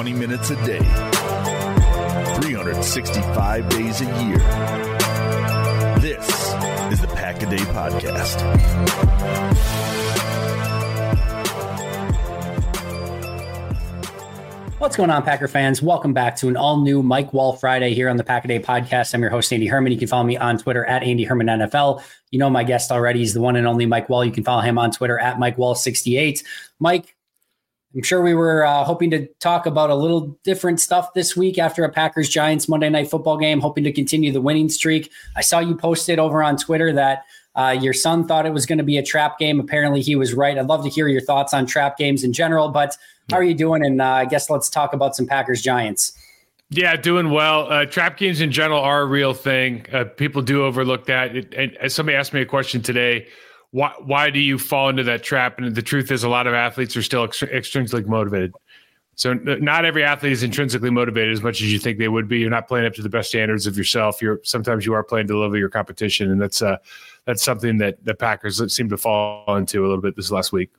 20 minutes a day, 365 days a year. This is the Pack a Day Podcast. What's going on, Packer fans? Welcome back to an all new Mike Wahle Friday here on the Pack a Day podcast. I'm your host, Andy Herman. You can follow me on Twitter at Andy Herman NFL. You know my guest already. He's the one and only Mike Wahle. You can follow him on Twitter at Mike Wahle68. Mike, I'm sure we were uh, hoping to talk about a little different stuff this week after a Packers Giants Monday night football game, hoping to continue the winning streak. I saw you posted over on Twitter that uh, your son thought it was going to be a trap game. Apparently, he was right. I'd love to hear your thoughts on trap games in general, but how are you doing? And uh, I guess let's talk about some Packers Giants. Yeah, doing well. Uh, trap games in general are a real thing. Uh, people do overlook that. It, and somebody asked me a question today why why do you fall into that trap? And the truth is, a lot of athletes are still ex- extrinsically motivated. So not every athlete is intrinsically motivated as much as you think they would be. You're not playing up to the best standards of yourself. You're sometimes you are playing to level your competition, and that's uh that's something that the Packers seem to fall into a little bit this last week.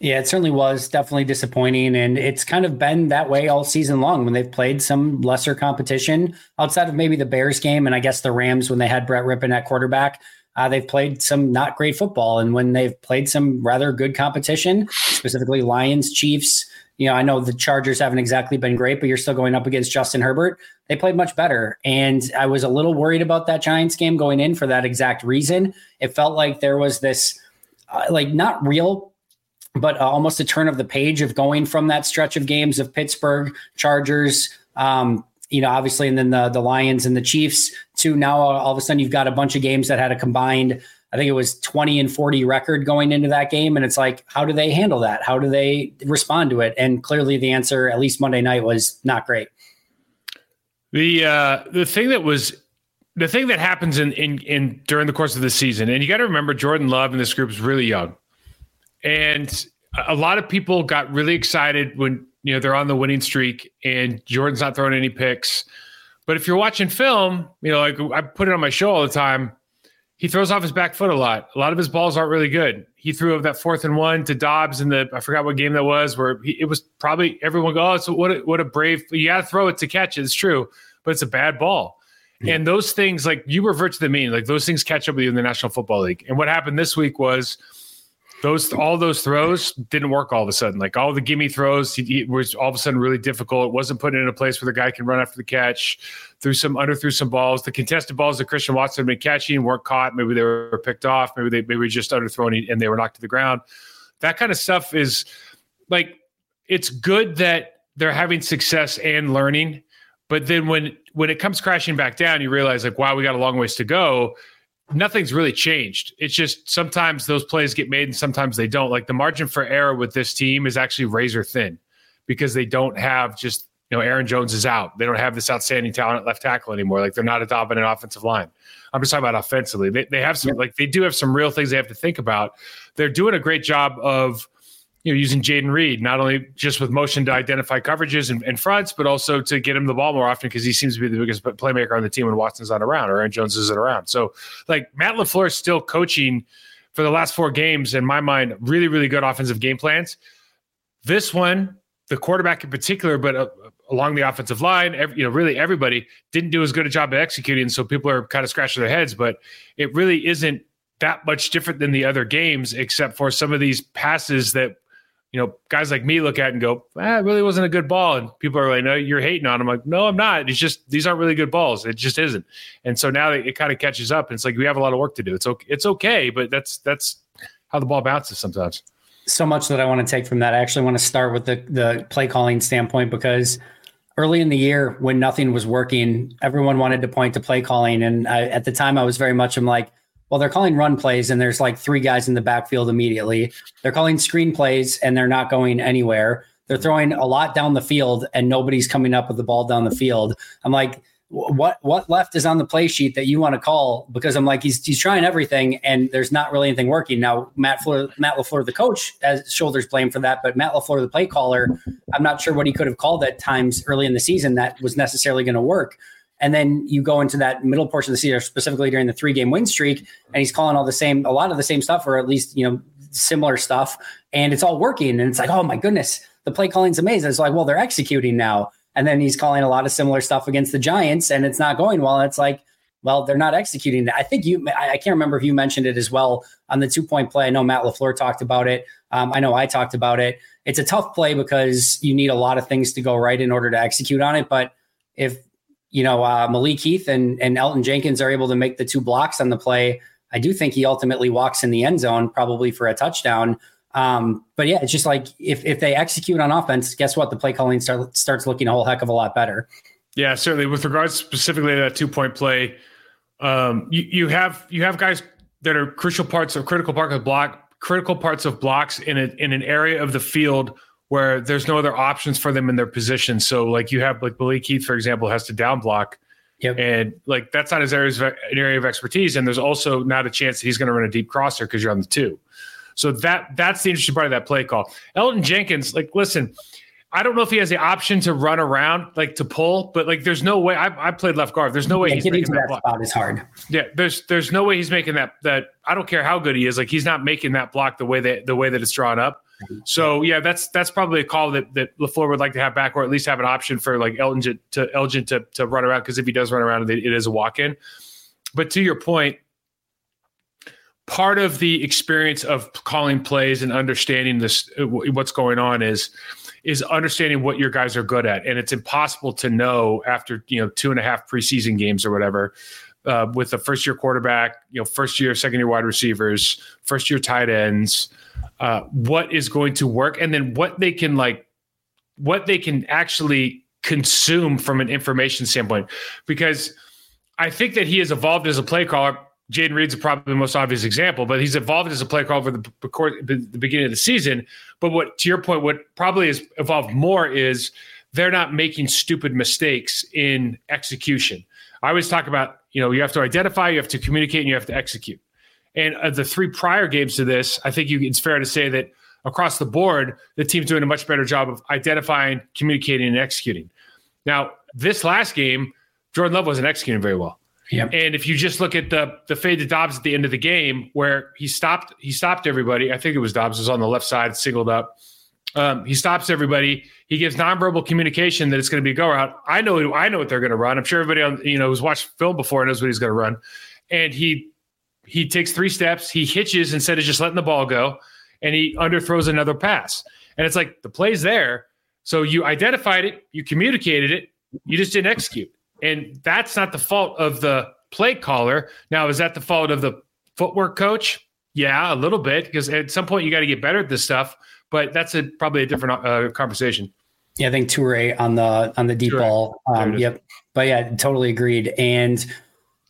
Yeah, it certainly was definitely disappointing. And it's kind of been that way all season long when they've played some lesser competition outside of maybe the Bears game and I guess the Rams when they had Brett Rypien at quarterback uh, they've played some not great football. And when they've played some rather good competition, specifically Lions, Chiefs, you know, I know the Chargers haven't exactly been great, but you're still going up against Justin Herbert. They played much better. And I was a little worried about that Giants game going in for that exact reason. It felt like there was this, uh, like, not real, but uh, almost a turn of the page of going from that stretch of games of Pittsburgh, Chargers, um, you know, obviously, and then the the Lions and the Chiefs. To now, all of a sudden, you've got a bunch of games that had a combined. I think it was 20 and 40 record going into that game. And it's like, how do they handle that? How do they respond to it? And clearly the answer, at least Monday night, was not great. The uh the thing that was the thing that happens in in, in during the course of the season, and you got to remember Jordan Love and this group is really young. And a lot of people got really excited when you know they're on the winning streak and Jordan's not throwing any picks. But if you're watching film, you know, like I put it on my show all the time, he throws off his back foot a lot. A lot of his balls aren't really good. He threw that fourth and one to Doubs in the I forgot what game that was, where he, it was probably everyone go, oh, so what a, what a brave you got to throw it to catch it. It's true, but it's a bad ball. Yeah. And those things, like you revert to the mean, like those things catch up with you in the National Football League. And what happened this week was those all those throws didn't work all of a sudden. Like all the gimme throws, he, he was all of a sudden really difficult. It wasn't put in a place where the guy can run after the catch. Threw some under threw some balls. The contested balls that Christian Watson had been catching weren't caught. Maybe they were picked off. Maybe they maybe just underthrown and they were knocked to the ground. That kind of stuff is like it's good that they're having success and learning. But then when when it comes crashing back down, you realize like, wow, we got a long ways to go nothing's really changed. It's just sometimes those plays get made and sometimes they don't. Like the margin for error with this team is actually razor thin because they don't have just you know, Aaron Jones is out. They don't have this outstanding talent at left tackle anymore. Like they're not a dominant offensive line. I'm just talking about offensively. They, they have some, like they do have some real things they have to think about. They're doing a great job of, you know, using Jayden Reed, not only just with motion to identify coverages and, and fronts, but also to get him the ball more often because he seems to be the biggest playmaker on the team when Watson's not around or Aaron Jones isn't around. So, like, Matt LaFleur is still coaching for the last four games, in my mind, really, really good offensive game plans. This one, the quarterback in particular, but uh, along the offensive line, every, you know, really everybody didn't do as good a job of executing. So people are kind of scratching their heads, but it really isn't that much different than the other games, except for some of these passes that, you know, guys like me look at and go, ah, it really wasn't a good ball. And people are like, no, you're hating on. Him. I'm like, no, I'm not. It's just, these aren't really good balls. It just isn't. And so now it, it kind of catches up. And it's like, we have a lot of work to do. It's okay. It's okay, but that's, that's how the ball bounces sometimes. So much that I want to take from that. I actually want to start with the, the play calling standpoint because early in the year when nothing was working, everyone wanted to point to play calling. And I, at the time, I was very much, I'm like, well, they're calling run plays and there's like three guys in the backfield immediately. They're calling screen plays and they're not going anywhere. They're throwing a lot down the field and nobody's coming up with the ball down the field. I'm like, what what left is on the play sheet that you want to call because I'm like he's he's trying everything and there's not really anything working now. Matt Fleur, Matt Lafleur, the coach, has shoulders blame for that, but Matt Lafleur, the play caller, I'm not sure what he could have called at times early in the season that was necessarily going to work. And then you go into that middle portion of the season, specifically during the three game win streak, and he's calling all the same, a lot of the same stuff, or at least you know similar stuff, and it's all working. And it's like, oh my goodness, the play calling's amazing. It's like, well, they're executing now and then he's calling a lot of similar stuff against the Giants, and it's not going well. And it's like, well, they're not executing I think you, I can't remember if you mentioned it as well on the two point play. I know Matt LaFleur talked about it. Um, I know I talked about it. It's a tough play because you need a lot of things to go right in order to execute on it. But if, you know, uh, Malik Heath and, and Elgton Jenkins are able to make the two blocks on the play, I do think he ultimately walks in the end zone, probably for a touchdown. Um, but yeah, it's just like if if they execute on offense, guess what? The play calling start, starts looking a whole heck of a lot better. Yeah, certainly. With regards specifically to that two point play, um, you, you have you have guys that are crucial parts of critical part of block, critical parts of blocks in a, in an area of the field where there's no other options for them in their position. So like you have like Malik Heath, for example, has to down block. Yep. And like that's not his area of, an area of expertise. And there's also not a chance that he's going to run a deep crosser because you're on the two. So that that's the interesting part of that play call. Elgton Jenkins, like, listen, I don't know if he has the option to run around, like to pull, but like, there's no way. I, I played left guard. There's no way yeah, he's getting making to that, that spot is hard. Yeah, there's there's no way he's making that. That I don't care how good he is. Like, he's not making that block the way that the way that it's drawn up. So yeah, that's that's probably a call that that Lafleur would like to have back, or at least have an option for like Elgton to, Elgton to to run around because if he does run around, it, it is a walk in. But to your point, part of the experience of calling plays and understanding this uh, what's going on is is understanding what your guys are good at and it's impossible to know after you know two and a half preseason games or whatever uh, with a first year quarterback you know first year second year wide receivers first year tight ends uh, what is going to work and then what they can like what they can actually consume from an information standpoint because i think that he has evolved as a play caller Jayden Reed's probably the most obvious example, but he's evolved as a play caller for the, the beginning of the season. But what, to your point, what probably has evolved more is they're not making stupid mistakes in execution. I always talk about, you know, you have to identify, you have to communicate, and you have to execute. And uh, the three prior games to this, I think you, it's fair to say that across the board, the team's doing a much better job of identifying, communicating, and executing. Now, this last game, Jordan Love wasn't executing very well. Yep. And if you just look at the the fade to Doubs at the end of the game, where he stopped he stopped everybody. I think it was Doubs was on the left side, singled up. Um, he stops everybody. He gives nonverbal communication that it's going to be a go route. I know I know what they're going to run. I'm sure everybody on you know who's watched film before knows what he's going to run. And he he takes three steps. He hitches instead of just letting the ball go, and he underthrows another pass. And it's like the play's there. So you identified it, you communicated it, you just didn't execute. And that's not the fault of the play caller. Now, is that the fault of the footwork coach? Yeah, a little bit, because at some point you got to get better at this stuff. But that's a probably a different uh, conversation. Yeah, I think Toure on the on the deep Toure. ball. Um, yep, but yeah, totally agreed. And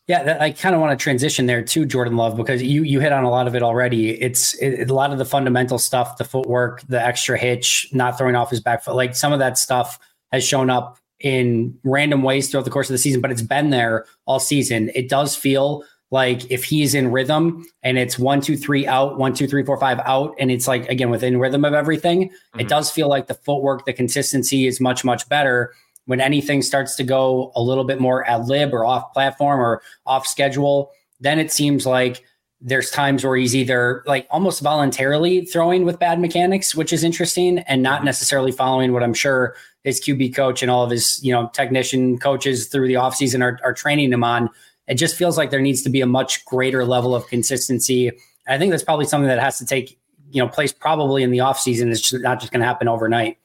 yeah, that, I kind of want to transition there to Jordan Love because you you hit on a lot of it already. It's it, a lot of the fundamental stuff, the footwork, the extra hitch, not throwing off his back foot, like some of that stuff has shown up in random ways throughout the course of the season, but it's been there all season. It does feel like if he's in rhythm and it's one, two, three out, one, two, three, four, five out, and it's like again within rhythm of everything, mm-hmm. it does feel like the footwork, the consistency is much, much better. When anything starts to go a little bit more ad lib or off platform or off schedule, then it seems like there's times where he's either like almost voluntarily throwing with bad mechanics, which is interesting, and not necessarily following what I'm sure his QB coach and all of his, you know, technician coaches through the offseason are, are training him on. It just feels like there needs to be a much greater level of consistency. I think that's probably something that has to take, you know, place probably in the offseason. It's just not just going to happen overnight.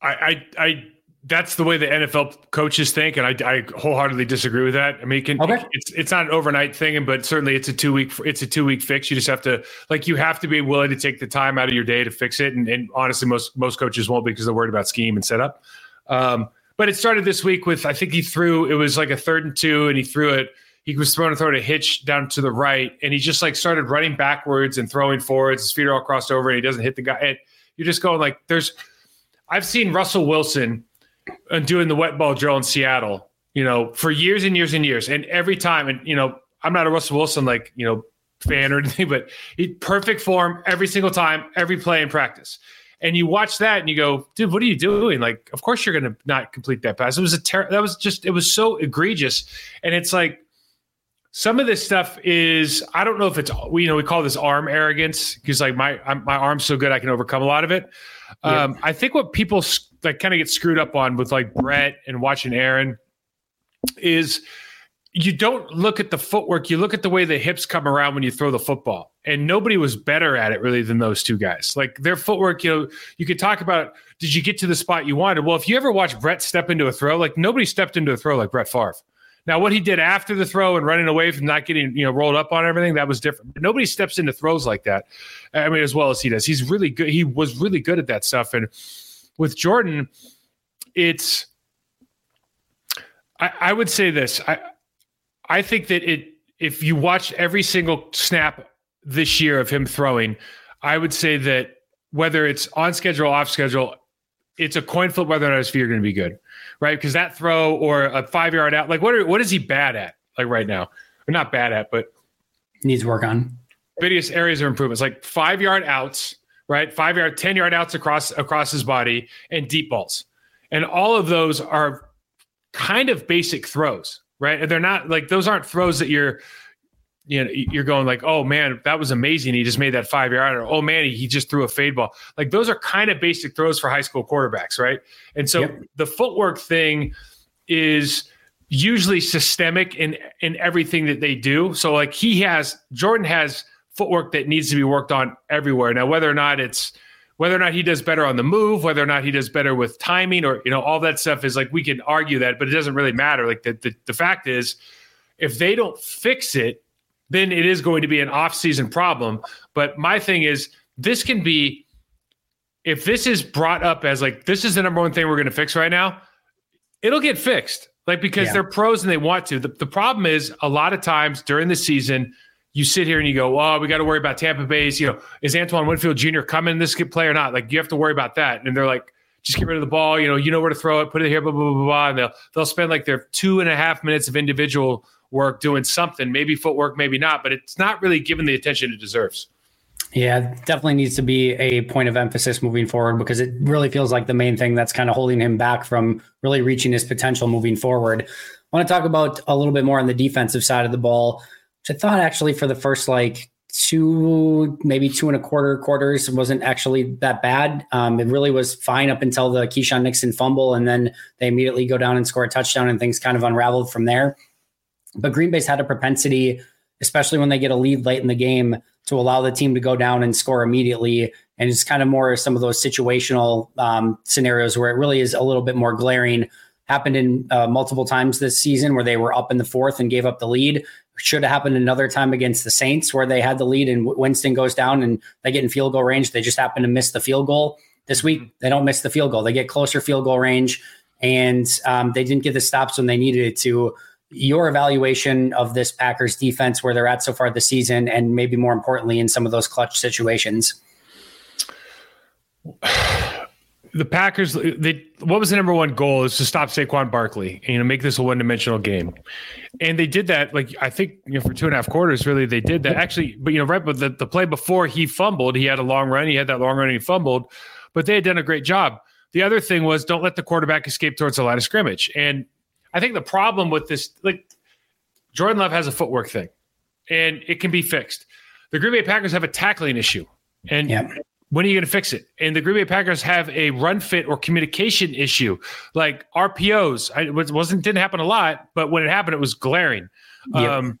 I, I, I that's the way the NFL coaches think, and I, I wholeheartedly disagree with that. I mean, it can, okay. it's it's not an overnight thing, but certainly it's a two week it's a two week fix. You just have to like you have to be willing to take the time out of your day to fix it. And, and honestly, most most coaches won't because they're worried about scheme and setup. Um, but it started this week with I think he threw it was like a third and two, and he threw it. He was throwing a throw to hitch down to the right, and he just like started running backwards and throwing forwards. His feet are all crossed over, and he doesn't hit the guy. And you're just going like, there's. I've seen Russell Wilson and doing the wet ball drill in Seattle, you know, for years and years and years. And every time, and, you know, I'm not a Russell Wilson, like, you know, fan or anything, but he perfect form every single time, every play in practice. And you watch that and you go, dude, what are you doing? Like, of course you're going to not complete that pass. It was a ter- that was just, it was so egregious. And it's like, some of this stuff is I don't know if it's you know we call this arm arrogance because like my my arm's so good I can overcome a lot of it. Yeah. Um, I think what people like kind of get screwed up on with like Brett and watching Aaron is you don't look at the footwork, you look at the way the hips come around when you throw the football. And nobody was better at it really than those two guys. Like their footwork, you know, you could talk about did you get to the spot you wanted? Well, if you ever watch Brett step into a throw, like nobody stepped into a throw like Brett Favre. Now, what he did after the throw and running away from not getting you know rolled up on everything that was different. But nobody steps into throws like that. I mean, as well as he does. He's really good. He was really good at that stuff. And with Jordan, it's I, I would say this. I I think that it if you watch every single snap this year of him throwing, I would say that whether it's on schedule, off schedule, it's a coin flip whether or not his feet are going to be good, right? Because that throw or a five yard out, like what are, what is he bad at, like right now, or not bad at, but needs work on. Various areas of improvements, like five yard outs, right? Five yard, 10 yard outs across across his body and deep balls. And all of those are kind of basic throws, right? And they're not like those aren't throws that you're you know you're going like oh man that was amazing he just made that five yard or oh man he just threw a fade ball like those are kind of basic throws for high school quarterbacks right and so yep. the footwork thing is usually systemic in in everything that they do so like he has jordan has footwork that needs to be worked on everywhere. Now, whether or not it's whether or not he does better on the move, whether or not he does better with timing, or you know, all that stuff is like we can argue that, but it doesn't really matter. Like the the, the fact is, if they don't fix it, then it is going to be an off-season problem. But my thing is, this can be if this is brought up as like this is the number one thing we're going to fix right now, it'll get fixed. Like because yeah. they're pros and they want to. The, the problem is a lot of times during the season you sit here and you go, oh, we got to worry about Tampa Bay's, you know, is Antoine Winfield Jr. coming this play or not? Like, you have to worry about that. And they're like, just get rid of the ball. You know, you know where to throw it, put it here, blah, blah, blah, blah. And they'll, they'll spend like their two and a half minutes of individual work doing something, maybe footwork, maybe not, but it's not really given the attention it deserves. Yeah, definitely needs to be a point of emphasis moving forward because it really feels like the main thing that's kind of holding him back from really reaching his potential moving forward. I want to talk about a little bit more on the defensive side of the ball. I thought actually for the first like two, maybe two and a quarter quarters wasn't actually that bad. Um, it really was fine up until the Keisean Nixon fumble, and then they immediately go down and score a touchdown, and things kind of unraveled from there. But Green Bay's had a propensity, especially when they get a lead late in the game, to allow the team to go down and score immediately. And it's kind of more some of those situational um, scenarios where it really is a little bit more glaring happened in uh, multiple times this season where they were up in the fourth and gave up the lead. Should have happened another time against the Saints where they had the lead and Winston goes down and they get in field goal range. They just happen to miss the field goal. This week, mm-hmm. they don't miss the field goal. They get closer field goal range and um, they didn't get the stops when they needed it to. Your evaluation of this Packers defense, where they're at so far this season, and maybe more importantly, in some of those clutch situations. the Packers, they, what was the number one goal is to stop Saquon Barkley and, you know, make this a one dimensional game. And they did that, like, I think, you know, for two and a half quarters, really, they did that. Actually, but, you know, right, but the, the play before he fumbled, he had a long run, he had that long run, and he fumbled, but they had done a great job. The other thing was don't let the quarterback escape towards the line of scrimmage. And I think the problem with this, like, Jordan Love has a footwork thing and it can be fixed. The Green Bay Packers have a tackling issue. And yep when are you going to fix it? And the Green Bay Packers have a run fit or communication issue, like RPOs. I, it wasn't didn't happen a lot, but when it happened, it was glaring. Yep. Um,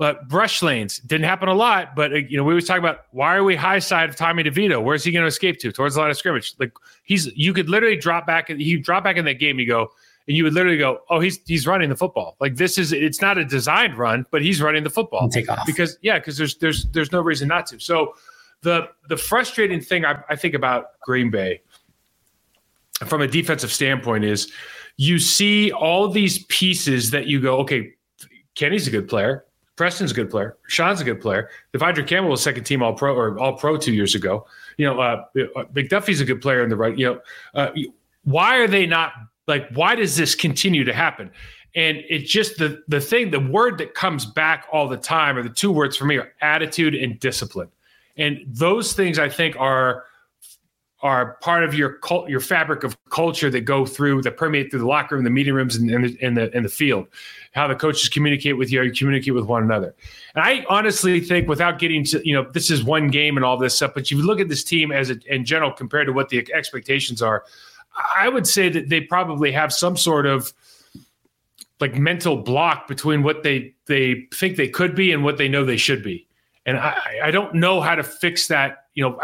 uh, brush lanes didn't happen a lot, but uh, you know we always talk about why are we high side of Tommy DeVito? Where's he going to escape to? Towards the line of scrimmage. Like he's you could literally drop back. He drop back in that game. You go and you would literally go, oh, he's he's running the football. Like this is it's not a designed run, but he's running the football. take off because yeah, because there's there's there's no reason not to. So the the frustrating thing I, I think about Green Bay from a defensive standpoint is you see all these pieces that you go, okay, Kenny's a good player. Preston's a good player. Sean's a good player. De'Vondre Campbell was second team All Pro or All Pro two years ago. You know, uh, uh, McDuffie's a good player in the right. You know, uh, why are they not like? Why does this continue to happen? And it's just the the thing. The word that comes back all the time, or the two words for me, are attitude and discipline. And those things I think are are part of your cult, your fabric of culture that go through that permeate through the locker room, the meeting rooms, and, and, the, and the and the field. How the coaches communicate with you, how you communicate with one another. And I honestly think, without getting to you know, this is one game and all this stuff, but if you look at this team as a, in general compared to what the expectations are. I would say that they probably have some sort of like mental block between what they they think they could be and what they know they should be and I, I don't know how to fix that you know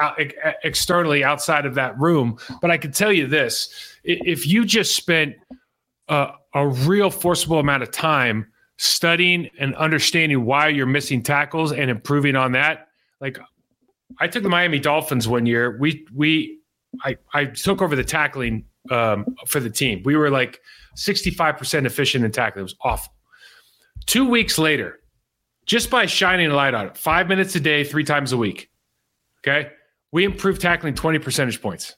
externally outside of that room but i can tell you this. If you just spent a, a real forcible amount of time studying and understanding why you're missing tackles and improving on that like i took the miami dolphins one year. We we i i took over the tackling um, for the team. We were like 65% efficient in tackling. It was awful. Two weeks later just by shining a light on it, five minutes a day, three times a week. Okay. We improved tackling 20 percentage points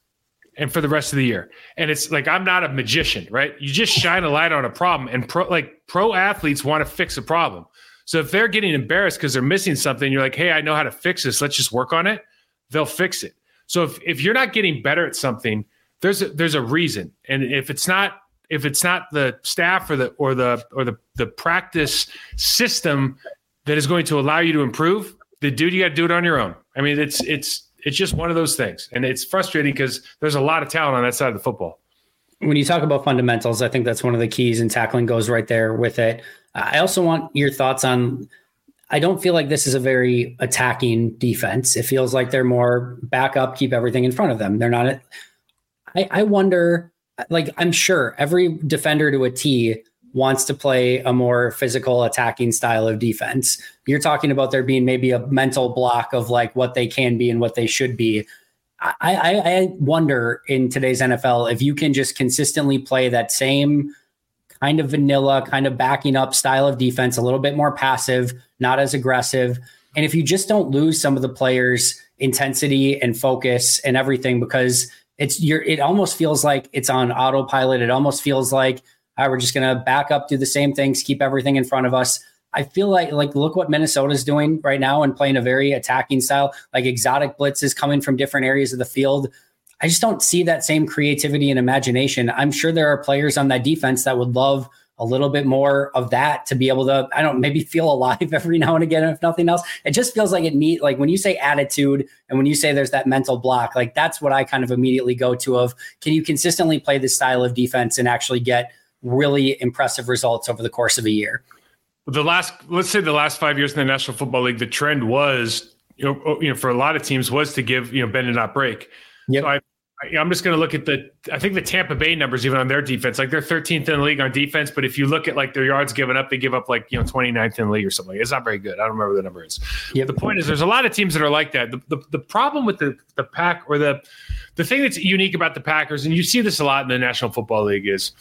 and for the rest of the year. And it's like, I'm not a magician, right? You just shine a light on a problem and pro, like pro athletes want to fix a problem. So if they're getting embarrassed because they're missing something, you're like, Hey, I know how to fix this. Let's just work on it. They'll fix it. So if, if you're not getting better at something, there's a, there's a reason. And if it's not, if it's not the staff or the, or the, or the, the practice system that is going to allow you to improve, the dude, you got to do it on your own. I mean, it's it's it's just one of those things, and it's frustrating because there's a lot of talent on that side of the football. When you talk about fundamentals, I think that's one of the keys, and tackling goes right there with it. I also want your thoughts on. I don't feel like this is a very attacking defense. It feels like they're more back up, keep everything in front of them. They're not. I, I wonder. Like I'm sure every defender to a T wants to play a more physical attacking style of defense. You're talking about there being maybe a mental block of like what they can be and what they should be. I, I, I wonder in today's NFL if you can just consistently play that same kind of vanilla, kind of backing up style of defense, a little bit more passive, not as aggressive. And if you just don't lose some of the players' intensity and focus and everything, because it's you're it almost feels like it's on autopilot. It almost feels like Uh, we're just going to back up, do the same things, keep everything in front of us. I feel like like look what Minnesota's doing right now and playing a very attacking style, like exotic blitzes coming from different areas of the field. I just don't see that same creativity and imagination. I'm sure there are players on that defense that would love a little bit more of that to be able to, I don't maybe feel alive every now and again, if nothing else. It just feels like it need like when you say attitude and when you say there's that mental block, like that's what I kind of immediately go to of can you consistently play this style of defense and actually get really impressive results over the course of a year. The last, let's say, the last five years in the National Football League, the trend was, you know, oh, you know, for a lot of teams, was to give you know bend and not break. Yep. So I, I, am just going to look at the. I think the Tampa Bay numbers, even on their defense, like they're 13th in the league on defense. But if you look at like their yards given up, they give up like you know 29th in the league or something. It's not very good. I don't remember the number is. Yep. The point is, there's a lot of teams that are like that. The, the, the problem with the the pack or the the thing that's unique about the Packers, and you see this a lot in the National Football League, is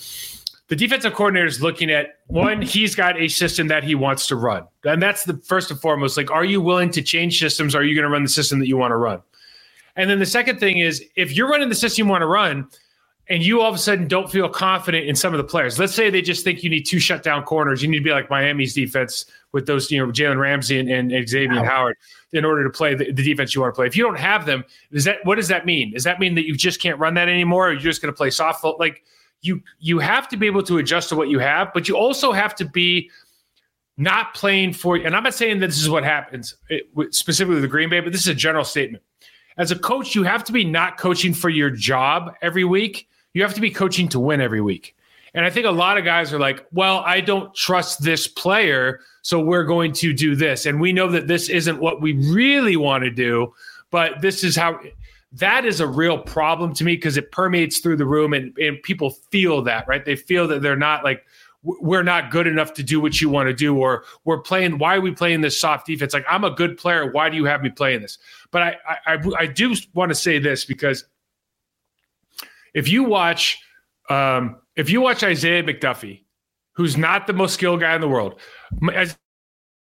the defensive coordinator is looking at one, he's got a system that he wants to run. And that's the first and foremost. Like, are you willing to change systems? Are you going to run the system that you want to run? And then the second thing is if you're running the system you want to run, and you all of a sudden don't feel confident in some of the players. Let's say they just think you need two shutdown corners. You need to be like Miami's defense with those, you know, Jalen Ramsey and, and Xavier wow. Howard in order to play the, the, defense you want to play. If you don't have them, is that what does that mean? Does that mean that you just can't run that anymore? Or you're just going to play soft? Like you, you have to be able to adjust to what you have, but you also have to be not playing for. And I'm not saying that this is what happens eh, it, specifically the Green Bay, but this is a general statement. As a coach, you have to be not coaching for your job every week you have to be coaching to win every week. And I think a lot of guys are like, well, I don't trust this player, so we're going to do this. And we know that this isn't what we really want to do, but this is how that is a real problem to me because it permeates through the room and, and people feel that, right? They feel that they're not like, we're not good enough to do what you want to do, or we're playing. Why are we playing this soft defense? Like I'm a good player. Why do you have me playing this? But I, I, I do want to say this because if you watch um, if you watch Isaiah McDuffie, who's not the most skilled guy in the world,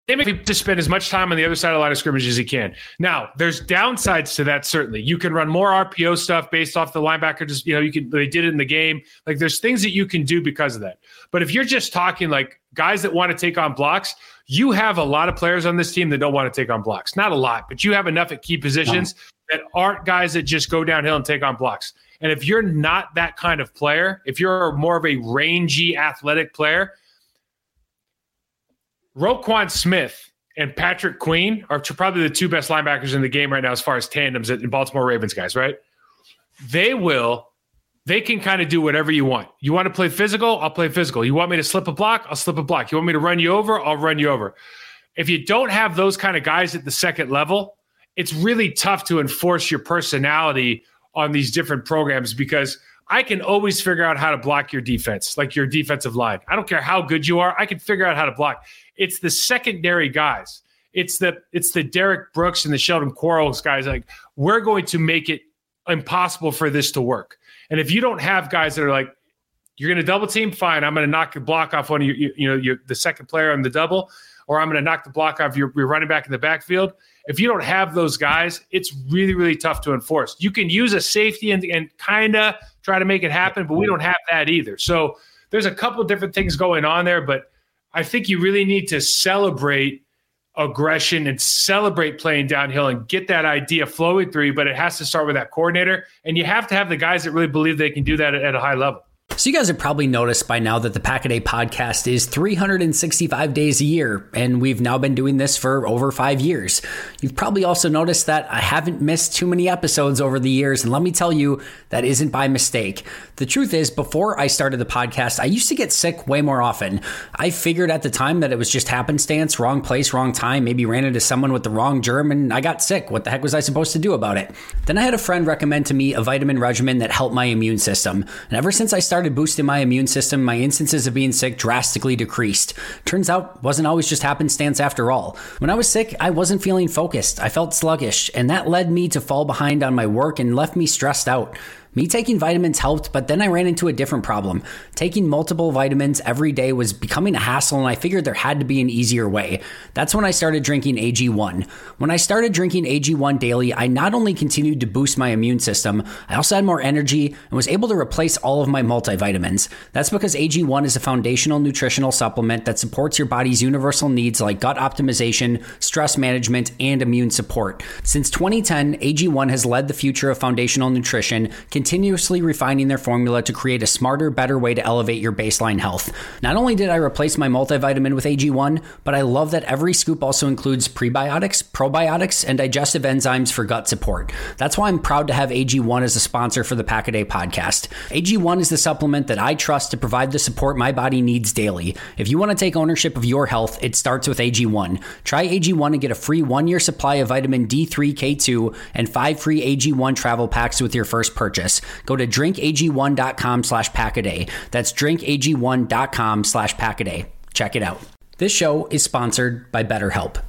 as to spend as much time on the other side of the line of scrimmage as he can. Now, there's downsides to that. Certainly, you can run more RPO stuff based off the linebacker. Just you know, you can they did it in the game. Like there's things that you can do because of that. But if you're just talking like guys that want to take on blocks, you have a lot of players on this team that don't want to take on blocks. Not a lot, but you have enough at key positions that aren't guys that just go downhill and take on blocks. And if you're not that kind of player, if you're more of a rangy athletic player, Roquan Smith and Patrick Queen are probably the two best linebackers in the game right now as far as tandems in Baltimore Ravens guys, right? They will, they can kind of do whatever you want. You want to play physical? I'll play physical. You want me to slip a block? I'll slip a block. You want me to run you over? I'll run you over. If you don't have those kind of guys at the second level, it's really tough to enforce your personality on these different programs because I can always figure out how to block your defense, like your defensive line. I don't care how good you are, I can figure out how to block. It's the secondary guys. It's the it's the Derrick Brooks and the Shelton Quarles guys. Like we're going to make it impossible for this to work. And if you don't have guys that are like, you're going to double team, fine. I'm going to knock the block off one of your, you, you know, your, the second player on the double, or I'm going to knock the block off your, your running back in the backfield if you don't have those guys, it's really, really tough to enforce. You can use a safety and, and kind of try to make it happen, but we don't have that either. So there's a couple different things going on there, but I think you really need to celebrate aggression and celebrate playing downhill and get that idea flowing through you. But it has to start with that coordinator, and you have to have the guys that really believe they can do that at, at a high level. So, you guys have probably noticed by now that the Pack a podcast is 365 days a year, and we've now been doing this for over five years. You've probably also noticed that I haven't missed too many episodes over the years, and let me tell you, that isn't by mistake. The truth is, before I started the podcast, I used to get sick way more often. I figured at the time that it was just happenstance, wrong place, wrong time, maybe ran into someone with the wrong germ, and I got sick. What the heck was I supposed to do about it? Then I had a friend recommend to me a vitamin regimen that helped my immune system, and ever since I started started boosting my immune system, my instances of being sick drastically decreased. Turns out, wasn't always just happenstance after all. When I was sick, I wasn't feeling focused. I felt sluggish, and that led me to fall behind on my work and left me stressed out. Me taking vitamins helped, but then I ran into a different problem. Taking multiple vitamins every day was becoming a hassle, and I figured there had to be an easier way. That's when I started drinking AG1. When I started drinking AG1 daily, I not only continued to boost my immune system, I also had more energy and was able to replace all of my multivitamins. That's because AG1 is a foundational nutritional supplement that supports your body's universal needs like gut optimization, stress management, and immune support. Since 2010, AG1 has led the future of foundational nutrition continuously refining their formula to create a smarter, better way to elevate your baseline health. Not only did I replace my multivitamin with AG1, but I love that every scoop also includes prebiotics, probiotics, and digestive enzymes for gut support. That's why I'm proud to have AG1 as a sponsor for the Pack Day podcast. AG1 is the supplement that I trust to provide the support my body needs daily. If you want to take ownership of your health, it starts with AG1. Try AG1 and get a free one year supply of vitamin D3, K2, and five free AG1 travel packs with your first purchase go to drinkag1.com slash packaday. That's drinkag1.com slash packaday. Check it out. This show is sponsored by BetterHelp.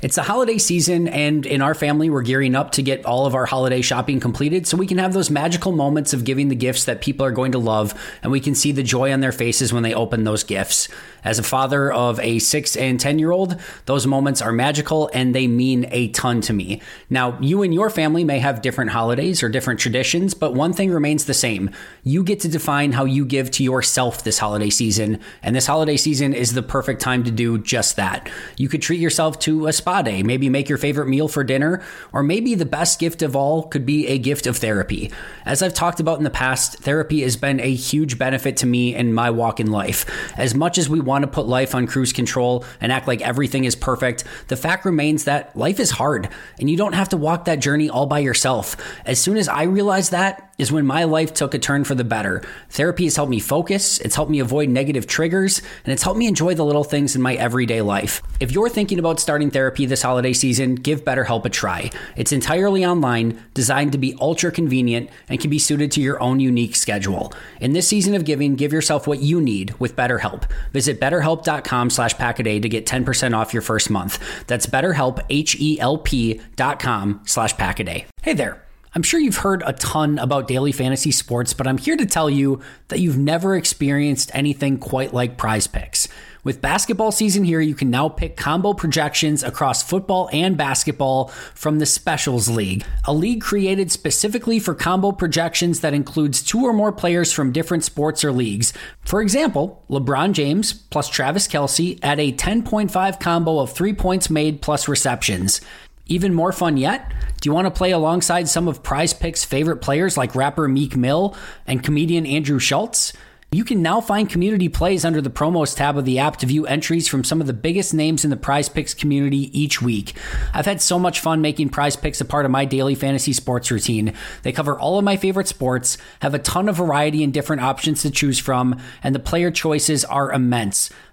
It's the holiday season, and in our family, we're gearing up to get all of our holiday shopping completed so we can have those magical moments of giving the gifts that people are going to love, and we can see the joy on their faces when they open those gifts. As a father of a six and 10 year old, those moments are magical and they mean a ton to me. Now, you and your family may have different holidays or different traditions, but one thing remains the same. You get to define how you give to yourself this holiday season, and this holiday season is the perfect time to do just that. You could treat yourself to a spa day, maybe make your favorite meal for dinner, or maybe the best gift of all could be a gift of therapy. As I've talked about in the past, therapy has been a huge benefit to me in my walk in life. As much as we want to put life on cruise control and act like everything is perfect, the fact remains that life is hard and you don't have to walk that journey all by yourself. As soon as I realized that, is when my life took a turn for the better. Therapy has helped me focus, it's helped me avoid negative triggers, and it's helped me enjoy the little things in my everyday life. If you're thinking about starting therapy this holiday season, give BetterHelp a try. It's entirely online, designed to be ultra convenient, and can be suited to your own unique schedule. In this season of giving, give yourself what you need with BetterHelp. Visit betterhelp.com slash packaday to get 10% off your first month. That's betterhelp, H-E-L-P dot com slash packaday. Hey there. I'm sure you've heard a ton about daily fantasy sports, but I'm here to tell you that you've never experienced anything quite like prize picks. With basketball season here, you can now pick combo projections across football and basketball from the Specials League, a league created specifically for combo projections that includes two or more players from different sports or leagues. For example, LeBron James plus Travis Kelce at a 10.5 combo of three points made plus receptions. Even more fun yet? Do you want to play alongside some of Prize Picks' favorite players like rapper Meek Mill and comedian Andrew Schulz? You can now find community plays under the promos tab of the app to view entries from some of the biggest names in the prize picks community each week. I've had so much fun making prize picks a part of my daily fantasy sports routine. They cover all of my favorite sports, have a ton of variety and different options to choose from, and the player choices are immense.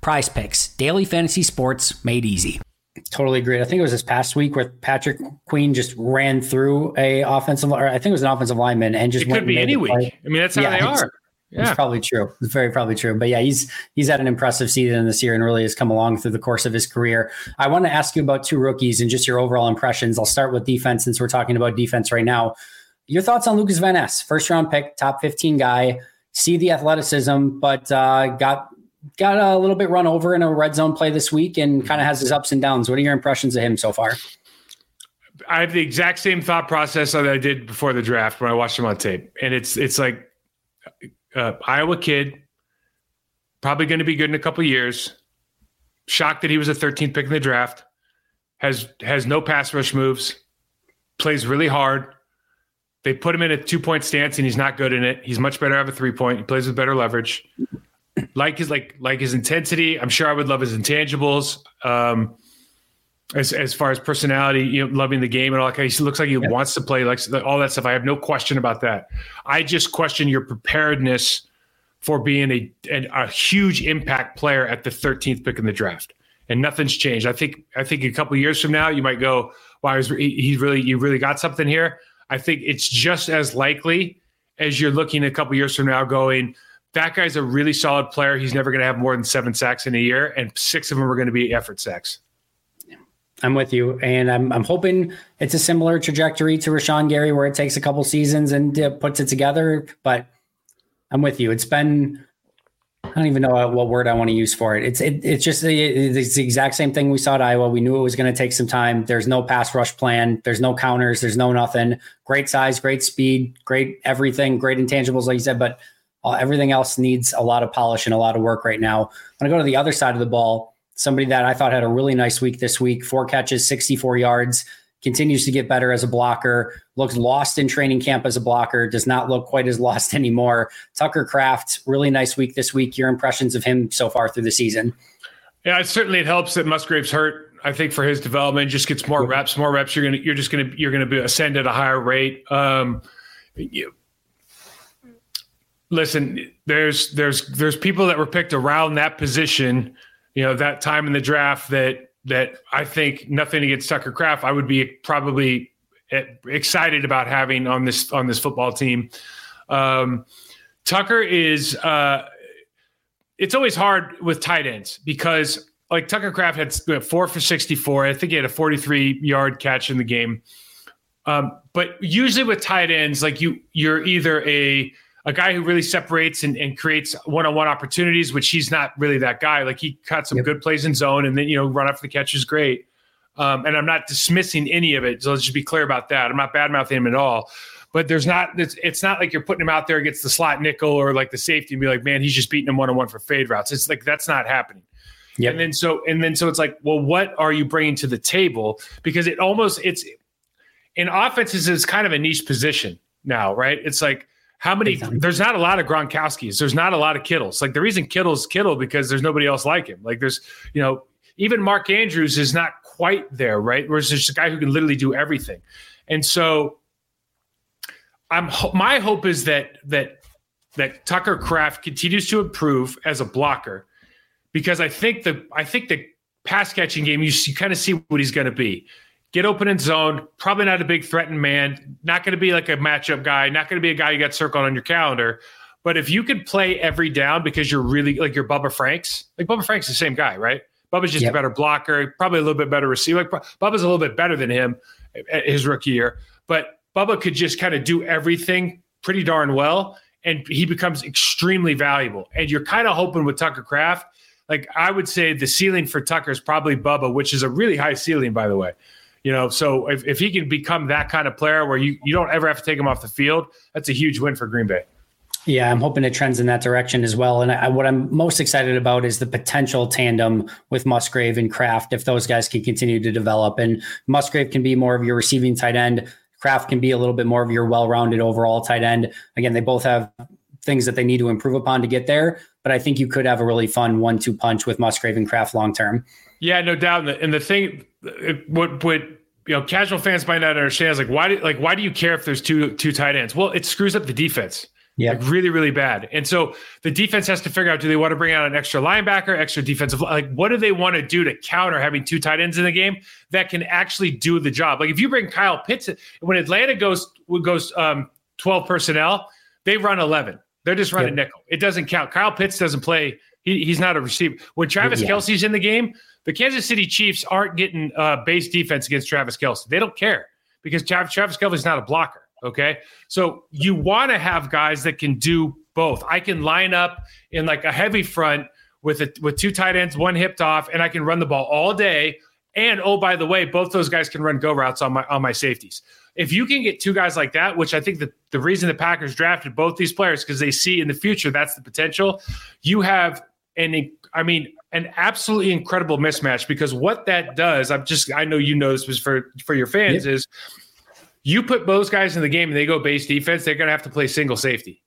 Prize Picks, daily fantasy sports made easy. Totally agree. I think it was this past week where Patrick Queen just ran through a offensive, or I think it was an offensive lineman, and just it could be any week. I mean, that's how yeah, they are. Yeah. It's probably true. It's very probably true. But yeah, he's he's had an impressive season this year and really has come along through the course of his career. I want to ask you about two rookies and just your overall impressions. I'll start with defense since we're talking about defense right now. Your thoughts on Lukas Van Ness, first round pick, top 15 guy. See the athleticism, but uh, got got a little bit run over in a red zone play this week and kind of has his ups and downs. What are your impressions of him so far? I have the exact same thought process that I did before the draft when I watched him on tape, and it's it's like uh, Iowa kid, probably going to be good in a couple years. Shocked that he was a 13th pick in the draft. Has has no pass rush moves. Plays really hard. They put him in a two point stance and he's not good in it. He's much better of a three point. He plays with better leverage like his like like his intensity. I'm sure I would love his intangibles. Um, as as far as personality, you know, loving the game and all that. He looks like he yeah. wants to play, like all that stuff. I have no question about that. I just question your preparedness for being a a, a huge impact player at the 13th pick in the draft, and nothing's changed. I think I think a couple years from now, you might go, "Wow, he's, he's really you really got something here." I think it's just as likely as you're looking a couple years from now, going that guy's a really solid player. He's never going to have more than seven sacks in a year, and six of them are going to be effort sacks. I'm with you, and I'm I'm hoping it's a similar trajectory to Rashan Gary, where it takes a couple seasons and uh, puts it together. But I'm with you. It's been I don't even know what word I want to use for it. It's it, it's just it's the exact same thing we saw at Iowa. We knew it was going to take some time. There's no pass rush plan. There's no counters. There's no nothing. Great size, great speed, great everything, great intangibles, like you said. But uh, everything else needs a lot of polish and a lot of work right now. When I'm going to go to the other side of the ball. Somebody that I thought had a really nice week this week, four catches, 64 yards, continues to get better as a blocker, looks lost in training camp as a blocker, does not look quite as lost anymore. Tucker Kraft, really nice week this week. Your impressions of him so far through the season? Yeah, certainly it helps that Musgrave's hurt. I think for his development, just gets more reps, more reps. You're gonna, you're just gonna, you're gonna be ascend at a higher rate. Um, you, listen, there's, there's, there's people that were picked around that position, you know, that time in the draft that, that I think nothing against Tucker Kraft, I would be probably excited about having on this on this football team. Um, Tucker is. Uh, it's always hard with tight ends because like Tucker Kraft had four for 64. I think he had a 43 yard catch in the game. Um, but usually with tight ends, like you, you're either a a guy who really separates and, and creates one-on-one opportunities, which he's not really that guy. Like he caught some yep. good plays in zone, and then you know run after the catch is great. Um, and I'm not dismissing any of it. So let's just be clear about that. I'm not bad mouthing him at all. But there's not it's, it's not like you're putting him out there against the slot nickel or like the safety and be like, man, he's just beating him one on one for fade routes. It's like that's not happening. Yep. And then so and then so it's like, well, what are you bringing to the table? Because it almost it's in offenses it's kind of a niche position now, right? It's like how many? Exactly. There's not a lot of Gronkowski's. There's not a lot of Kittles. Like the reason Kittle's Kittle because there's nobody else like him. Like there's you know even Mark Andrews is not quite there, right? Whereas there's a guy who can literally do everything, and so I'm my hope is that that that Tucker Kraft continues to improve as a blocker because I think the I think the pass catching game you, you kind of see what he's going to be. Get open in zone, probably not a big threatened man, not going to be like a matchup guy, not going to be a guy you got circled on your calendar. But if you could play every down because you're really like your Bubba Franks, like Bubba Franks the same guy, right? Bubba's just yep. a better blocker, probably a little bit better receiver. Like Bubba's a little bit better than him his rookie year, but Bubba could just kind of do everything pretty darn well, and he becomes extremely valuable. And you're kind of hoping with Tucker Kraft, like I would say, the ceiling for Tucker is probably Bubba, which is a really high ceiling, by the way. You know, so if, if he can become that kind of player where you, you don't ever have to take him off the field, that's a huge win for Green Bay. Yeah, I'm hoping it trends in that direction as well. And I, what I'm most excited about is the potential tandem with Musgrave and Kraft if those guys can continue to develop. And Musgrave can be more of your receiving tight end. Kraft can be a little bit more of your well-rounded overall tight end. Again, they both have things that they need to improve upon to get there, but I think you could have a really fun one-two punch with Musgrave and Kraft long term. Yeah, no doubt. And the, and the thing, what what you know, casual fans might not understand is like why do like why do you care if there's two two tight ends? Well, it screws up the defense. Yeah, like really, really bad. And so the defense has to figure out: do they want to bring out an extra linebacker, extra defensive? Like, what do they want to do to counter having two tight ends in the game that can actually do the job? Like, if you bring Kyle Pitts, when Atlanta goes goes um, twelve personnel, they run eleven. They're just running nickel. It doesn't count. Kyle Pitts doesn't play. He, he's not a receiver. When Travis yeah. Kelce's in the game, the Kansas City Chiefs aren't getting uh, base defense against Travis Kelce. They don't care because Travis, Travis Kelce's not a blocker. Okay. So you want to have guys that can do both. I can line up in like a heavy front with a, with two tight ends, one hipped off, and I can run the ball all day. And oh, by the way, both those guys can run go routes on my on my safeties. If you can get two guys like that, which I think the, the reason the Packers drafted both these players because they see in the future that's the potential, you have an I mean an absolutely incredible mismatch because what that does, I'm just I know you know this was for for your fans yep. is you put those guys in the game and they go base defense, they're going to have to play single safety.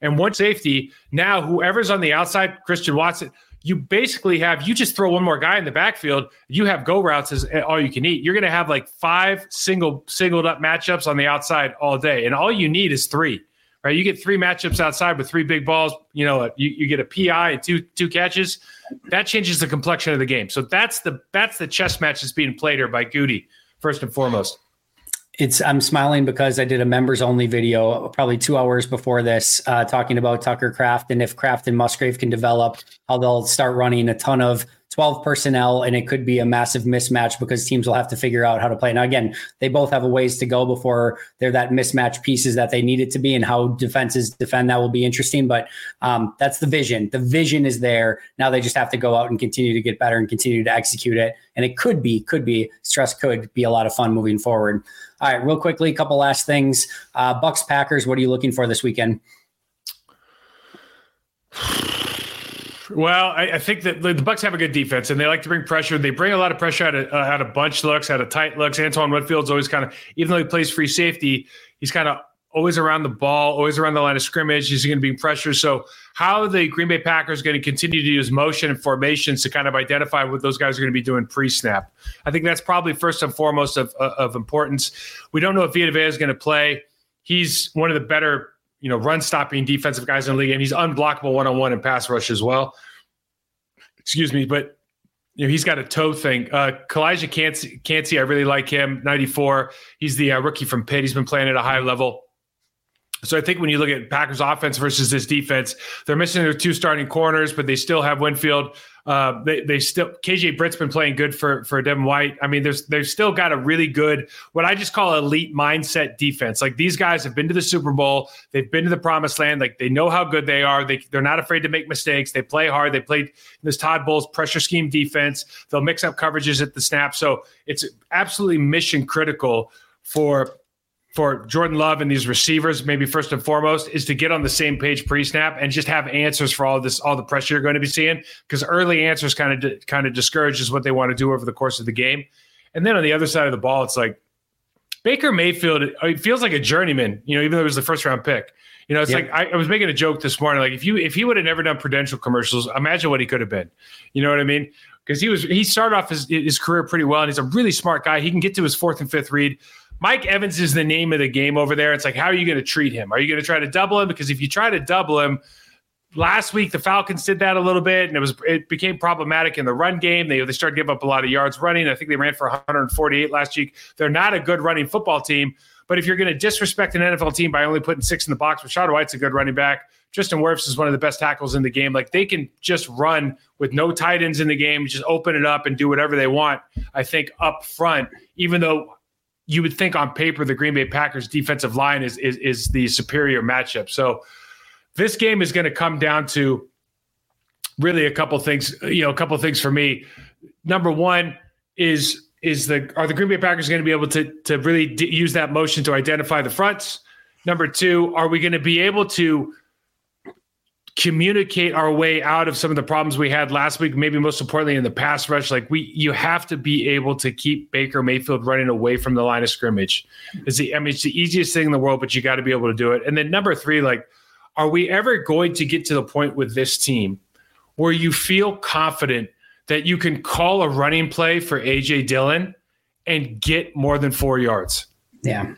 And one safety, now whoever's on the outside, Christian Watson, you basically have you just throw one more guy in the backfield you have go routes as eh, all you can eat you're going to have like five single singled up matchups on the outside all day and all you need is three right? You get three matchups outside with three big balls you know you, you get a pi and two two catches. That changes the complexion of the game. So that's the that's the chess match that's being played here by Goody first and foremost. It's I'm smiling because I did a members only video probably two hours before this, uh, talking about Tucker Kraft and if Kraft and Musgrave can develop, how they'll start running a ton of 12 personnel, and it could be a massive mismatch because teams will have to figure out how to play. Now, again, they both have a ways to go before they're that mismatch pieces that they need it to be, and how defenses defend that will be interesting. But um, that's the vision. The vision is there. Now they just have to go out and continue to get better and continue to execute it. And it could be, could be, stress could be a lot of fun moving forward. All right, real quickly, a couple last things. Uh, Bucks Packers. What are you looking for this weekend? Well, I, I, think that the Bucks have a good defense, and they like to bring pressure. They bring a lot of pressure out of uh, out of bunch looks, out of tight looks. Antoine Winfield's always kind of, even though he plays free safety, he's kind of always around the ball, always around the line of scrimmage. He's going to be pressure. So, how the Green Bay Packers going to continue to use motion and formations to kind of identify what those guys are going to be doing pre-snap? I think that's probably first and foremost of, of importance. We don't know if Vita Vea is going to play. He's one of the better, you know, run-stopping defensive guys in the league, and he's unblockable one-on-one and pass rush as well. Excuse me, but you know, he's got a toe thing. Uh, Calijah Kancey, I really like him. 94. He's the uh, rookie from Pitt. He's been playing at a high level. So I think when you look at Packers offense versus this defense, they're missing their two starting corners, but they still have Winfield. Uh, they they still KJ Britt's been playing good for for Devin White. I mean, there's they've still got a really good what I just call elite mindset defense. Like these guys have been to the Super Bowl, they've been to the promised land. Like they know how good they are. They they're not afraid to make mistakes. They play hard. They played this Todd Bowles pressure scheme defense. They'll mix up coverages at the snap. So it's absolutely mission critical for for Jordan Love and these receivers, maybe first and foremost, is to get on the same page pre-snap and just have answers for all this, all the pressure you're going to be seeing. Because early answers kind of kind of discourages what they want to do over the course of the game. And then on the other side of the ball, it's like Baker Mayfield. Uh, it feels like a journeyman, you know, even though it was the first round pick. You know, it's like I, I, was making a joke this morning. Like if you if he would have never done Prudential commercials, imagine what he could have been. You know what I mean? Because he was he started off his his career pretty well, and he's a really smart guy. He can get to his fourth and fifth read Mike Evans is the name of the game over there. It's like, how are you going to treat him? Are you going to try to double him? Because if you try to double him, last week the Falcons did that a little bit, and it was it became problematic in the run game. They they started giving up a lot of yards running. I think they ran for 148 last week. They're not a good running football team. But if you're going to disrespect an NFL team by only putting six in the box, Rachaad White's a good running back. Justin Wirfs is one of the best tackles in the game. Like they can just run with no tight ends in the game, just open it up and do whatever they want. I think up front, even though you would think on paper the Green Bay Packers defensive line is is, is the superior matchup. So this game is going to come down to really a couple things. You know, a couple things for me. Number one is is the are the Green Bay Packers going to be able to to really d- use that motion to identify the fronts? Number two, are we going to be able to communicate our way out of some of the problems we had last week maybe most importantly in the pass rush like we you have to be able to keep baker mayfield running away from the line of scrimmage. It's the i mean it's the easiest thing in the world but you got to be able to do it. And then number three like are we ever going to get to the point with this team where you feel confident that you can call a running play for aj dillon and get more than four yards? Yeah.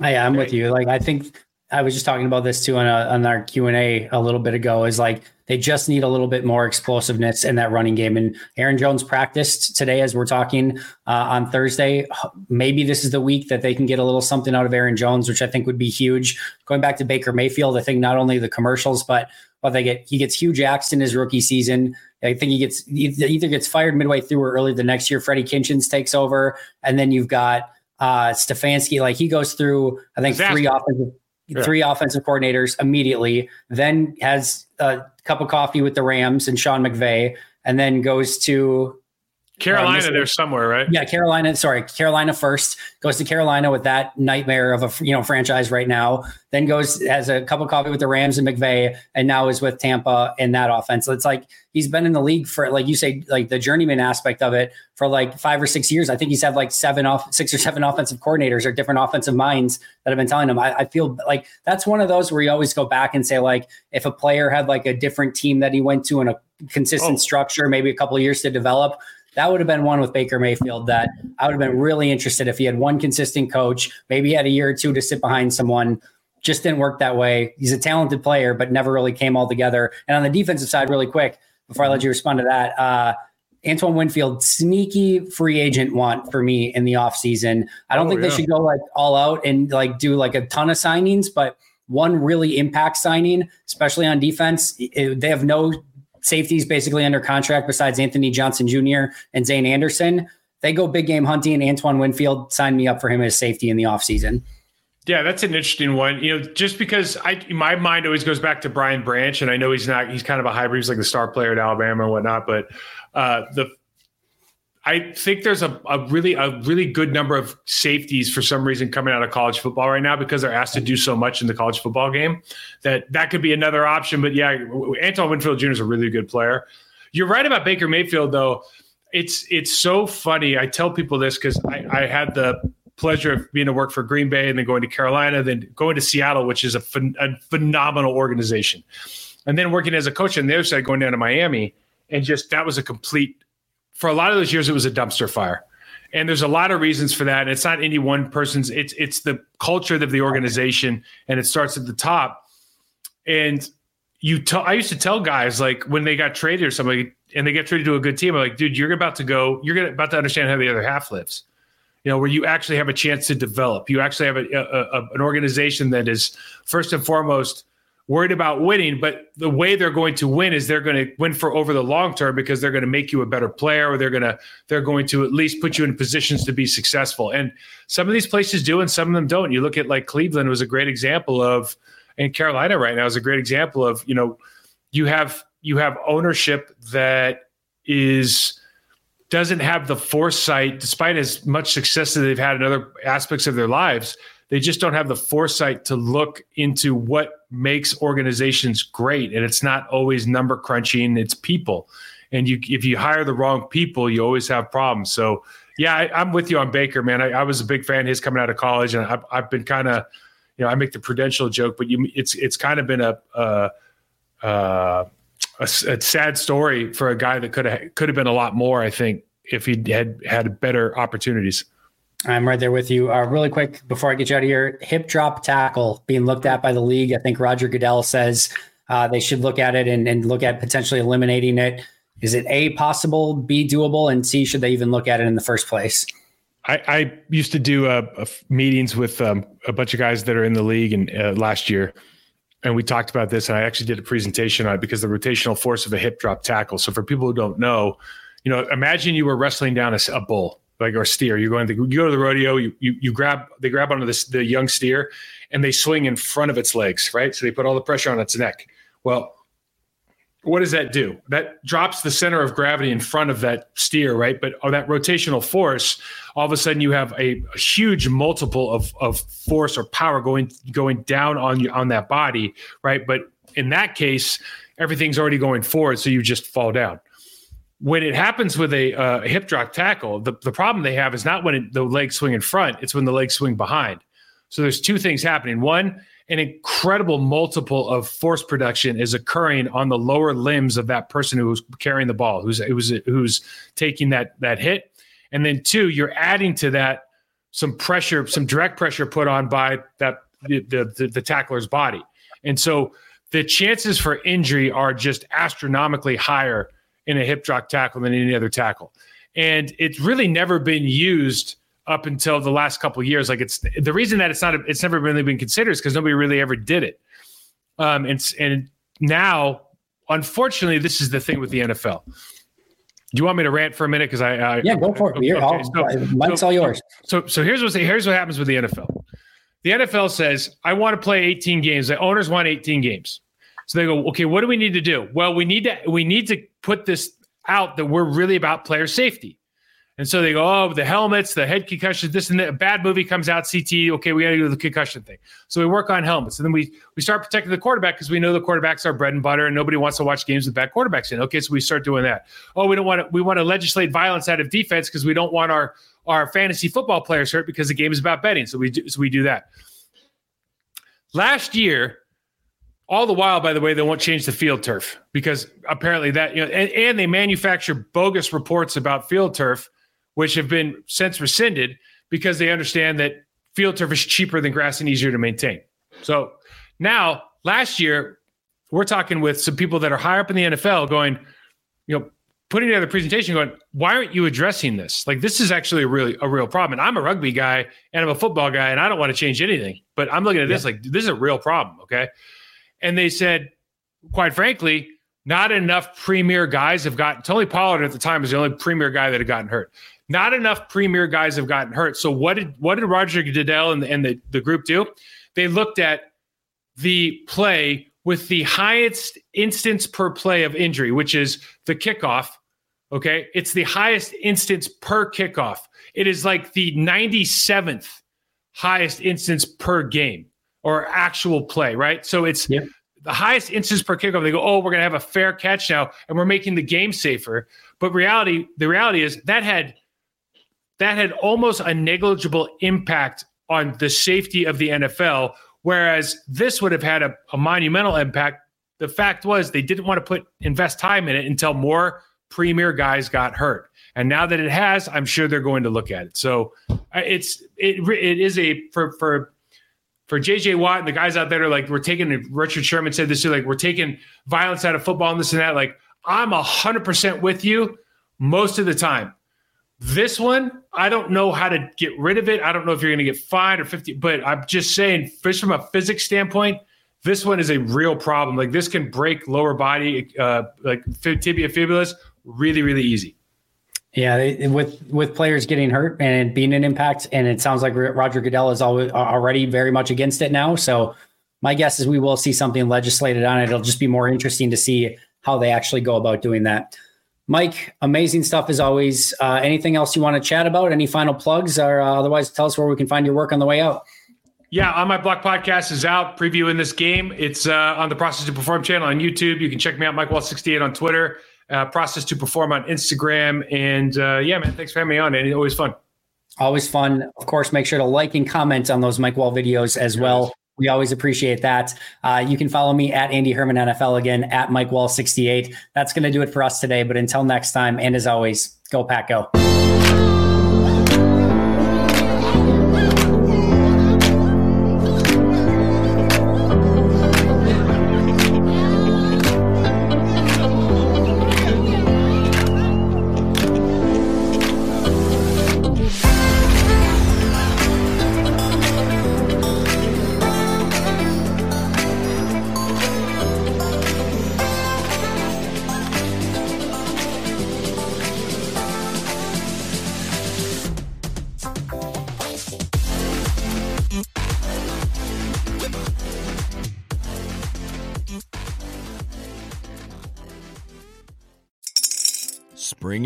I, I'm with you. Like I think I was just talking about this too on, a, on our Q and A a little bit ago. Is like they just need a little bit more explosiveness in that running game. And Aaron Jones practiced today as we're talking uh, on Thursday. Maybe this is the week that they can get a little something out of Aaron Jones, which I think would be huge. Going back to Baker Mayfield, I think not only the commercials, but but they get he gets Hue Jackson his rookie season. I think he gets either gets fired midway through or early the next year. Freddie Kitchens takes over, and then you've got uh Stefanski. Like he goes through, I think three offensive yeah. three offensive coordinators immediately, then has a cup of coffee with the Rams and Sean McVay, and then goes to Carolina uh, there somewhere, right? Yeah, Carolina. Sorry, Carolina first goes to Carolina with that nightmare of a you know franchise right now. Then goes has a cup of coffee with the Rams and McVay, and now is with Tampa in that offense. So it's like he's been in the league for like you say, like the journeyman aspect of it for like five or six years. I think he's had like seven off, six or seven offensive coordinators or different offensive minds that have been telling him. I, I feel like that's one of those where you always go back and say like if a player had like a different team that he went to in a consistent oh. structure, maybe a couple of years to develop that would have been one with Baker Mayfield that I would have been really interested if he had one consistent coach. Maybe he had a year or two to sit behind someone. Just didn't work that way. He's a talented player, but never really came all together. And on the defensive side, really quick, before I let you respond to that, uh, Antoine Winfield, sneaky free agent want for me in the offseason. I don't oh, think yeah. they should go like all out and like do like a ton of signings, but one really impact signing, especially on defense. It, they have no safeties basically under contract besides Anthony Johnson Jr. and Zayne Anderson. They go big game hunting. Antoine Winfield signed me up for him as safety in the offseason. Yeah, that's an interesting one. You know, just because I my mind always goes back to Brian Branch, and I know he's not he's kind of a hybrid, he's like the star player at Alabama and whatnot, but uh, the I think there's a, a really a really good number of safeties for some reason coming out of college football right now because they're asked to do so much in the college football game that that could be another option. But yeah, Antoine Winfield Jr. is a really good player. You're right about Baker Mayfield though. It's it's so funny. I tell people this because I, I had the pleasure of being to work for Green Bay and then going to Carolina, then going to Seattle, which is a, phen- a phenomenal organization, and then working as a coach on the other side, going down to Miami, and just that was a complete. For a lot of those years, it was a dumpster fire, and there's a lot of reasons for that. And it's not any one person's. It's it's the culture of the organization, and it starts at the top. And you, t- I used to tell guys like when they got traded or somebody and they get traded to a good team, I'm like, dude, you're about to go. You're gonna, about to understand how the other half lives you know, where you actually have a chance to develop. You actually have a, a, a, an organization that is first and foremost worried about winning, but the way they're going to win is they're going to win for over the long term because they're going to make you a better player, or they're going to they're going to at least put you in positions to be successful. And some of these places do, and some of them don't. You look at like Cleveland was a great example of, and Carolina right now is a great example of. You know, you have you have ownership that is doesn't have the foresight, despite as much success that they've had in other aspects of their lives, they just don't have the foresight to look into what makes organizations great. And it's not always number crunching, it's people. And you, if you hire the wrong people, you always have problems. So, yeah, I, am with you on Baker, man. I, I, was a big fan of his coming out of college, and I've, I've been kind of, you know, I make the prudential joke, but you, it's it's kind of been a, a a, a, sad story for a guy that could have could have been a lot more. I think if he had had better opportunities. I'm right there with you. Uh, really quick before I get you out of here, hip drop tackle being looked at by the league. I think Roger Goodell says uh, they should look at it and, and look at potentially eliminating it. Is it a possible, b doable, and c should they even look at it in the first place? I, I used to do uh, meetings with um, a bunch of guys that are in the league and uh, last year, and we talked about this. And I actually did a presentation on it because the rotational force of a hip drop tackle. So for people who don't know, you know, imagine you were wrestling down a, a bull like or steer. You're going to you go to the rodeo. You you, you grab they grab onto this the young steer and they swing in front of its legs, right? So they put all the pressure on its neck. Well, what does that do? That drops the center of gravity in front of that steer, right? But on that rotational force, all of a sudden you have a, a, huge multiple of, of force or power going going down on you on that body, right? But in that case, everything's already going forward, so you just fall down. When it happens with a, uh, hip drop tackle, the, the problem they have is not when it, the legs swing in front; it's when the legs swing behind. So there's two things happening. One, an incredible multiple of force production is occurring on the lower limbs of that person who's carrying the ball, who's who's who's taking that that hit, and then two, you're adding to that some pressure, some direct pressure put on by that the the, the tackler's body, and so the chances for injury are just astronomically higher in a hip drop tackle than any other tackle, and it's really never been used up until the last couple of years. Like it's the reason that it's not it's never really been considered is because nobody really ever did it. Um, and and now, unfortunately, this is the thing with the NFL. Do you want me to rant for a minute? Because I, I, yeah, go for it. Okay, all, so, Mike's so, all yours. So so here's what here's what happens with the NFL. The NFL says I want to play 18 games. The owners want 18 games. So they go, okay, what do we need to do? Well, we need to we need to put this out that we're really about player safety. And so they go, oh, the helmets, the head concussions, this and that. A bad movie comes out, CT. Okay, we got to do the concussion thing. So we work on helmets, and then we we start protecting the quarterback because we know the quarterbacks are bread and butter, and nobody wants to watch games with bad quarterbacks in. Okay, so we start doing that. Oh, we don't want to. We want to legislate violence out of defense because we don't want our our fantasy football players hurt because the game is about betting. So we do, so we do that. Last year, all the while, by the way, they won't change the field turf because apparently that you know, and, and they manufacture bogus reports about field turf which have been since rescinded because they understand that field turf is cheaper than grass and easier to maintain. So now, last year, we're talking with some people that are higher up in the NFL going, you know, putting together a presentation going, why aren't you addressing this? Like this is actually a really a real problem. And I'm a rugby guy and I'm a football guy and I don't want to change anything. But I'm looking at this yeah. like this is a real problem. Okay. And they said, quite frankly, not enough premier guys have gotten Tony Pollard at the time was the only premier guy that had gotten hurt. Not enough premier guys have gotten hurt. So what did what did Roger Goodell and, and the, the group do? They looked at the play with the highest instance per play of injury, which is the kickoff. Okay. It's the highest instance per kickoff. It is like the 97th highest instance per game or actual play, right? So it's the highest instance per kickoff. They go, oh, we're going to have a fair catch now and we're making the game safer. But reality, the reality is that had that had almost a negligible impact on the safety of the NFL, whereas this would have had a, a monumental impact. The fact was they didn't want to put invest time in it until more premier guys got hurt. And now that it has, I'm sure they're going to look at it. So uh, it's it it is a for for for JJ Watt and the guys out there are like we're taking Richard Sherman said this too, like we're taking violence out of football and this and that. Like I'm a hundred percent with you most of the time. This one, I don't know how to get rid of it. I don't know if you're going to get fined or 50, but I'm just saying, just from a physics standpoint, this one is a real problem. Like this can break lower body, uh, like tibia fibulus, really, really easy. Yeah, with with players getting hurt and being an impact, and it sounds like Roger Goodell is always, already very much against it now. So my guess is we will see something legislated on it. It'll just be more interesting to see how they actually go about doing that. Mike, amazing stuff as always. Uh, anything else you want to chat about? Any final plugs, or uh, otherwise, tell us where we can find your work on the way out. Yeah, on my block podcast is out previewing this game. It's uh, on the Process to Perform channel on YouTube. You can check me out, Mike Wahle 68 on Twitter uh, Process to Perform on Instagram. And uh, yeah, man, thanks for having me on. And always fun. Always fun. Of course, make sure to like and comment on those Mike Wahle videos as well. We always appreciate that. Uh, you can follow me at Andy Herman NFL again at Mike Wahle 68. That's going to do it for us today. But until next time, and as always, go Pack Go.